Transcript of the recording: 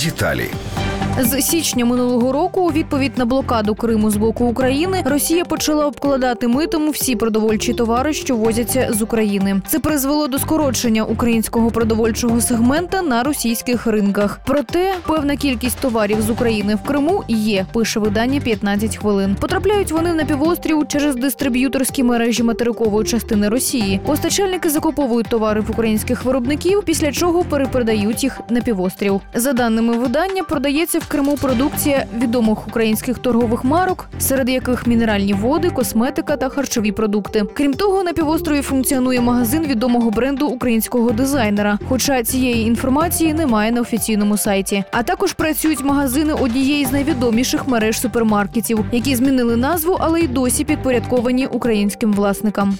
Деталі. З січня минулого року, у відповідь на блокаду Криму з боку України, Росія почала обкладати митом всі продовольчі товари, що возяться з України. Це призвело до скорочення українського продовольчого сегмента на російських ринках. Проте певна кількість товарів з України в Криму є. Пише видання 15 хвилин. Потрапляють вони на півострів через дистриб'юторські мережі материкової частини Росії. Постачальники закуповують товари в українських виробників, після чого перепродають їх на півострів. За даними видання, продається в Криму продукція відомих українських торгових марок, серед яких мінеральні води, косметика та харчові продукти. Крім того, на півострові функціонує магазин відомого бренду українського дизайнера. Хоча цієї інформації немає на офіційному сайті. А також працюють магазини однієї з найвідоміших мереж супермаркетів, які змінили назву, але й досі підпорядковані українським власникам.